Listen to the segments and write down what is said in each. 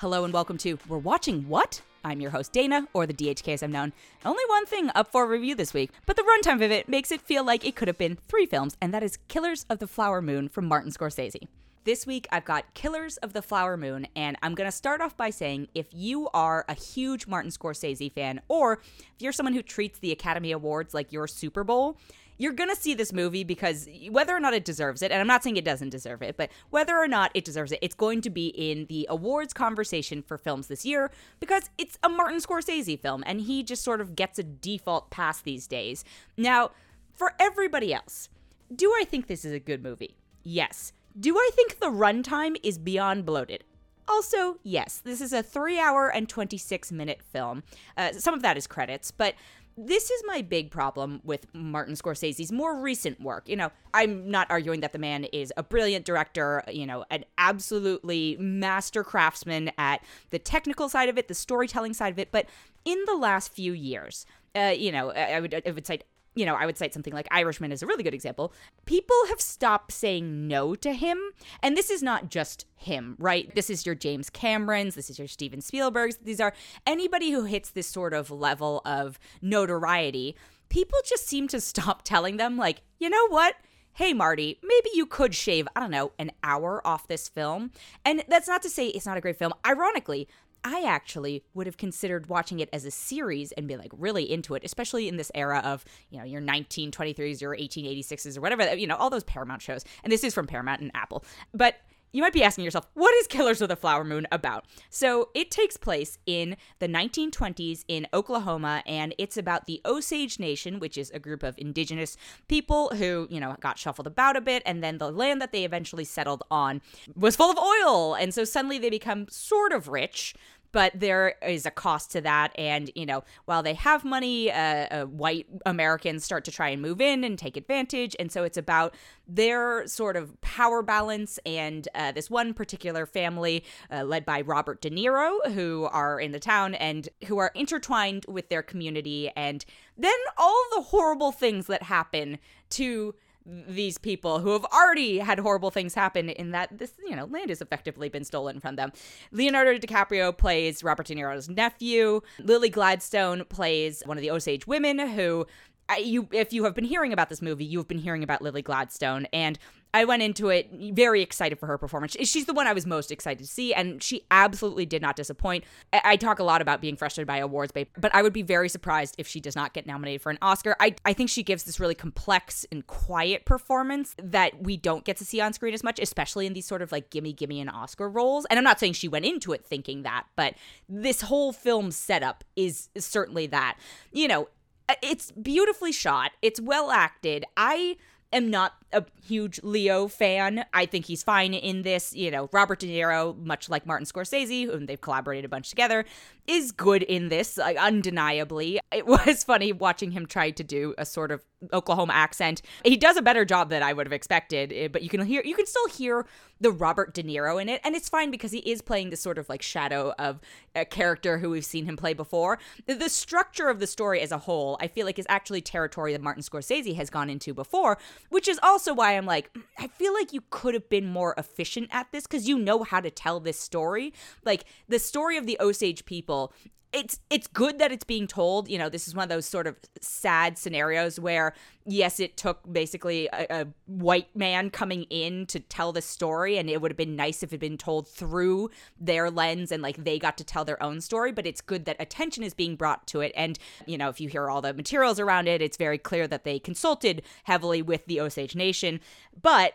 Hello and welcome to We're Watching What? I'm your host, Dana, or the DHK as I'm known. Only one thing up for review this week, but the runtime of it makes it feel like it could have been three films, and that is Killers of the Flower Moon from Martin Scorsese. This week, I've got Killers of the Flower Moon, and I'm going to start off by saying if you are a huge Martin Scorsese fan, or if you're someone who treats the Academy Awards like your Super Bowl, you're going to see this movie because whether or not it deserves it, and I'm not saying it doesn't deserve it, but whether or not it deserves it, it's going to be in the awards conversation for films this year because it's a Martin Scorsese film and he just sort of gets a default pass these days. Now, for everybody else, do I think this is a good movie? Yes. Do I think the runtime is beyond bloated? Also, yes, this is a three hour and 26 minute film. Uh, some of that is credits, but this is my big problem with Martin Scorsese's more recent work. You know, I'm not arguing that the man is a brilliant director, you know, an absolutely master craftsman at the technical side of it, the storytelling side of it, but in the last few years, uh, you know, I would I would cite you know, I would cite something like Irishman as a really good example. People have stopped saying no to him. And this is not just him, right? This is your James Camerons, this is your Steven Spielbergs. These are anybody who hits this sort of level of notoriety. People just seem to stop telling them, like, you know what? Hey, Marty, maybe you could shave, I don't know, an hour off this film. And that's not to say it's not a great film. Ironically, I actually would have considered watching it as a series and be like really into it, especially in this era of, you know, your 1923s, your 1886s, or whatever, you know, all those Paramount shows. And this is from Paramount and Apple. But you might be asking yourself, what is Killers of the Flower Moon about? So it takes place in the 1920s in Oklahoma, and it's about the Osage Nation, which is a group of indigenous people who, you know, got shuffled about a bit, and then the land that they eventually settled on was full of oil. And so suddenly they become sort of rich but there is a cost to that. And you know while they have money uh, uh, white americans start to try and move in and take advantage. And so it's about their sort of power balance and uh, this one particular family uh, led by robert de niro who are in the town and who are intertwined with their community. And then all the horrible things that happen to these people who have already had horrible things happen in that this you know land has effectively been stolen from them. Leonardo DiCaprio plays Robert De Niro's nephew. Lily Gladstone plays one of the Osage women who you if you have been hearing about this movie, you've been hearing about Lily Gladstone and I went into it very excited for her performance. She's the one I was most excited to see, and she absolutely did not disappoint. I, I talk a lot about being frustrated by awards, babe, but I would be very surprised if she does not get nominated for an Oscar. I, I think she gives this really complex and quiet performance that we don't get to see on screen as much, especially in these sort of like gimme, gimme an Oscar roles. And I'm not saying she went into it thinking that, but this whole film setup is, is certainly that. You know, Uh, it's beautifully shot, it's well acted. I am not a huge Leo fan. I think he's fine in this. You know, Robert De Niro, much like Martin Scorsese, whom they've collaborated a bunch together, is good in this, like, undeniably. It was funny watching him try to do a sort of Oklahoma accent. He does a better job than I would have expected, eh, but you can hear you can still hear the Robert De Niro in it, and it's fine because he is playing this sort of like shadow of a character who we've seen him play before. The structure of the story as a whole, I feel like, is actually territory that Martin Scorsese has gone into before, which is also why I'm like, mm, I feel like you could have been more efficient at this because you know how to tell this story. Like the story of the Osage people it's it's good that it's being told. You know, this is one of those sort of sad scenarios where yes, it took basically a, a, white man coming in to tell the story, and it would have been nice if it had been told through their lens and like they got to tell their own story. But it's good that attention is being brought to it. And, you know, if you hear all the materials around it, it's very clear that they consulted heavily with the Osage Nation. But,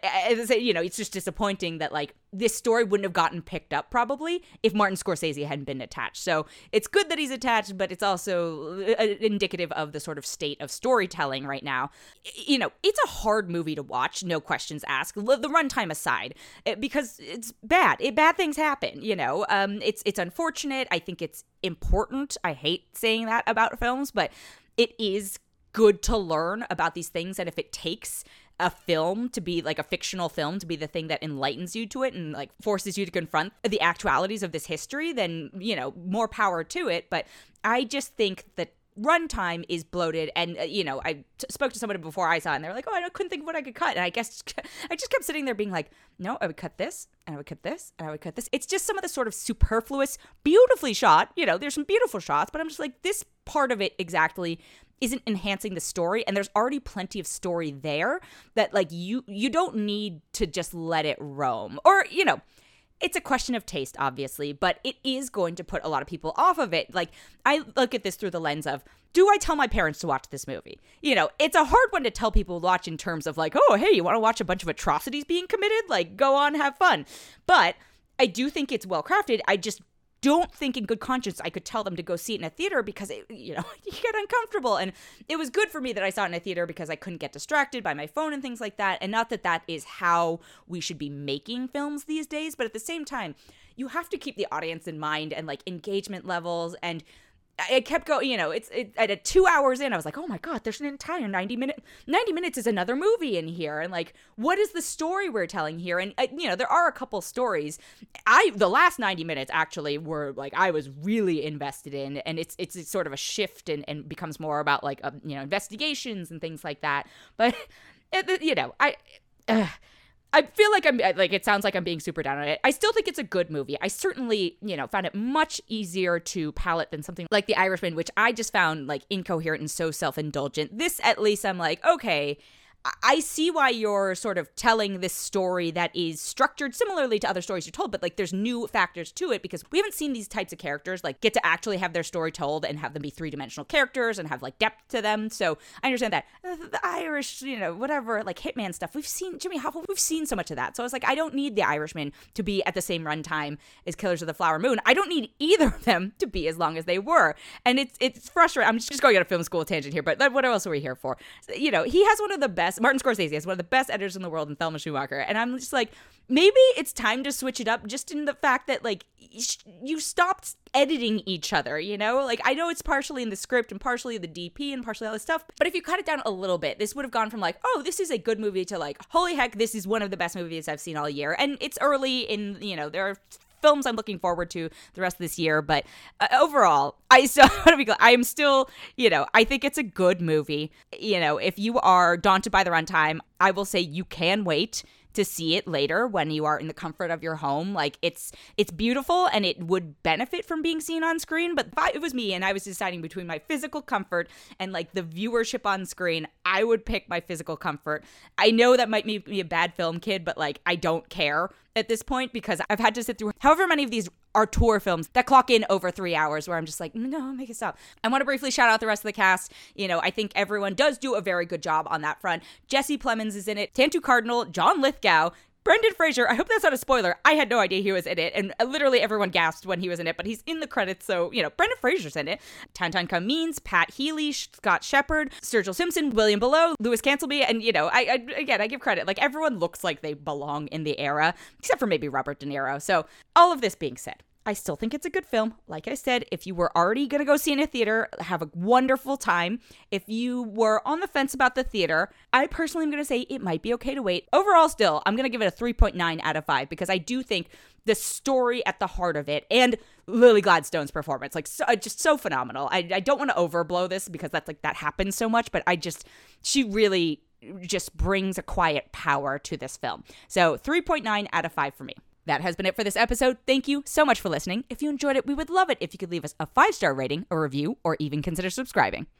you know, it's just disappointing that like this story wouldn't have gotten picked up probably if Martin Scorsese hadn't been attached. So it's good that he's attached, but it's also uh, indicative of the sort of state of storytelling right now you know, it's a hard movie to watch, no questions asked. The runtime aside, eh, because it's bad. It, bad things happen. You know, um, it's it's unfortunate. I think it's important. I hate saying that about films, but it is good to learn about these things. And if it takes a film to be like a fictional film to be the thing that enlightens you to it and like forces you to confront the actualities of this history, then you know more power to it. But I just think that runtime is bloated. And uh, you know i t- spoke to somebody before i saw it and they were like oh i couldn't think of what i could cut. And i guess i just kept sitting there being like no i would cut this and i would cut this and i would cut this. It's just some of the sort of superfluous beautifully shot you know there's some beautiful shots but i'm just like this part of it exactly isn't enhancing the story and there's already plenty of story there that like you you don't need to just let it roam or you know it's a question of taste, obviously, but it is going to put a lot of people off of it. Like, I look at this through the lens of do I tell my parents to watch this movie? You know, it's a hard one to tell people to watch in terms of like, oh, hey, you want to watch a bunch of atrocities being committed? Like, go on, have fun. But I do think it's well crafted. I just don't think in good conscience I could tell them to go see it in a theater because it, you know you get uncomfortable. And it was good for me that I saw it in a theater because I couldn't get distracted by my phone and things like that. And not that that is how we should be making films these days but at the same time you have to keep the audience in mind and like engagement levels and I kept going, you know, it's it, at two hours in, I was like, oh my God, there's an entire 90 minute, 90 minutes is another movie in here. And like, what is the story we're telling here? And, uh, you know, there are a couple stories. I, the last 90 minutes actually were like, I was really invested in, and it's, it's, it's sort of a shift and, and becomes more about like, um, you know, investigations and things like that. But, it, you know, I, uh, I feel like I'm like it sounds like I'm being super down on it. I still think it's a good movie. I certainly, you know, found it much easier to palate than something like The Irishman, which I just found like incoherent and so self-indulgent. This at least I'm like, okay, I see why you're sort of telling this story that is structured similarly to other stories you're told, but like there's new factors to it because we haven't seen these types of characters like get to actually have their story told and have them be three dimensional characters and have like depth to them. So I understand that the Irish, you know, whatever, like Hitman stuff. We've seen Jimmy Hoffa. We've seen so much of that. So I was like, I don't need the Irishman to be at the same runtime as Killers of the Flower Moon. I don't need either of them to be as long as they were. And it's it's frustrating. I'm just going on a film school tangent here, but what else are we here for? You know, he has one of the best best. Martin Scorsese is one of the best editors in the world, and Thelma Schoonmaker. And I'm just like, maybe it's time to switch it up, just in the fact that like you stopped editing each other. You know, like I know it's partially in the script and partially the DP and partially all this stuff, but if you cut it down a little bit, this would have gone from like, oh, this is a good movie to like, holy heck, this is one of the best movies I've seen all year. And it's early in, you know, there are films I'm looking forward to the rest of this year. But uh, overall, I still. I am still, you know, I think it's a good movie. You know, if you are daunted by the runtime, I will say you can wait to see it later when you are in the comfort of your home. Like it's it's beautiful and it would benefit from being seen on screen. But if it was me and I was deciding between my physical comfort and like the viewership on screen, I would pick my physical comfort. I know that might make me a bad film kid, but like I don't care at this point because I've had to sit through however many of these auteur films that clock in over three hours where I'm just like, mm, no, make it stop. I want to briefly shout out the rest of the cast. You know, I think everyone does do a very good job on that front. Jesse Plemons is in it, Tantoo Cardinal, John Lithgow, Brendan Fraser, I hope that's not a spoiler. I had no idea he was in it, and uh, literally everyone gasped when he was in it, but he's in the credits, so, you know, Brendan Fraser's in it. Tantan Cummings, Pat Healy, Scott Shepherd, Sturgill Simpson, William Belleau, Louis Cancelmi, and, you know, I, I, again, I give credit. Like, everyone looks like they belong in the era, except for maybe Robert De Niro. So, all of this being said, I still think it's a good film. Like I said, if you were already going to go see in a theater, have a wonderful time. If you were on the fence about the theater, I personally am going to say it might be okay to wait. Overall, still, I'm going to give it a 3.9 out of 5 because I do think the story at the heart of it and Lily Gladstone's performance, like, so, uh, just so phenomenal. I, I don't want to overblow this because that's like that happens so much, but I just, she really just brings a quiet power to this film. So 3.9 out of 5 for me. That has been it for this episode. Thank you so much for listening. If you enjoyed it, we would love it if you could leave us a five star rating, a review, or even consider subscribing.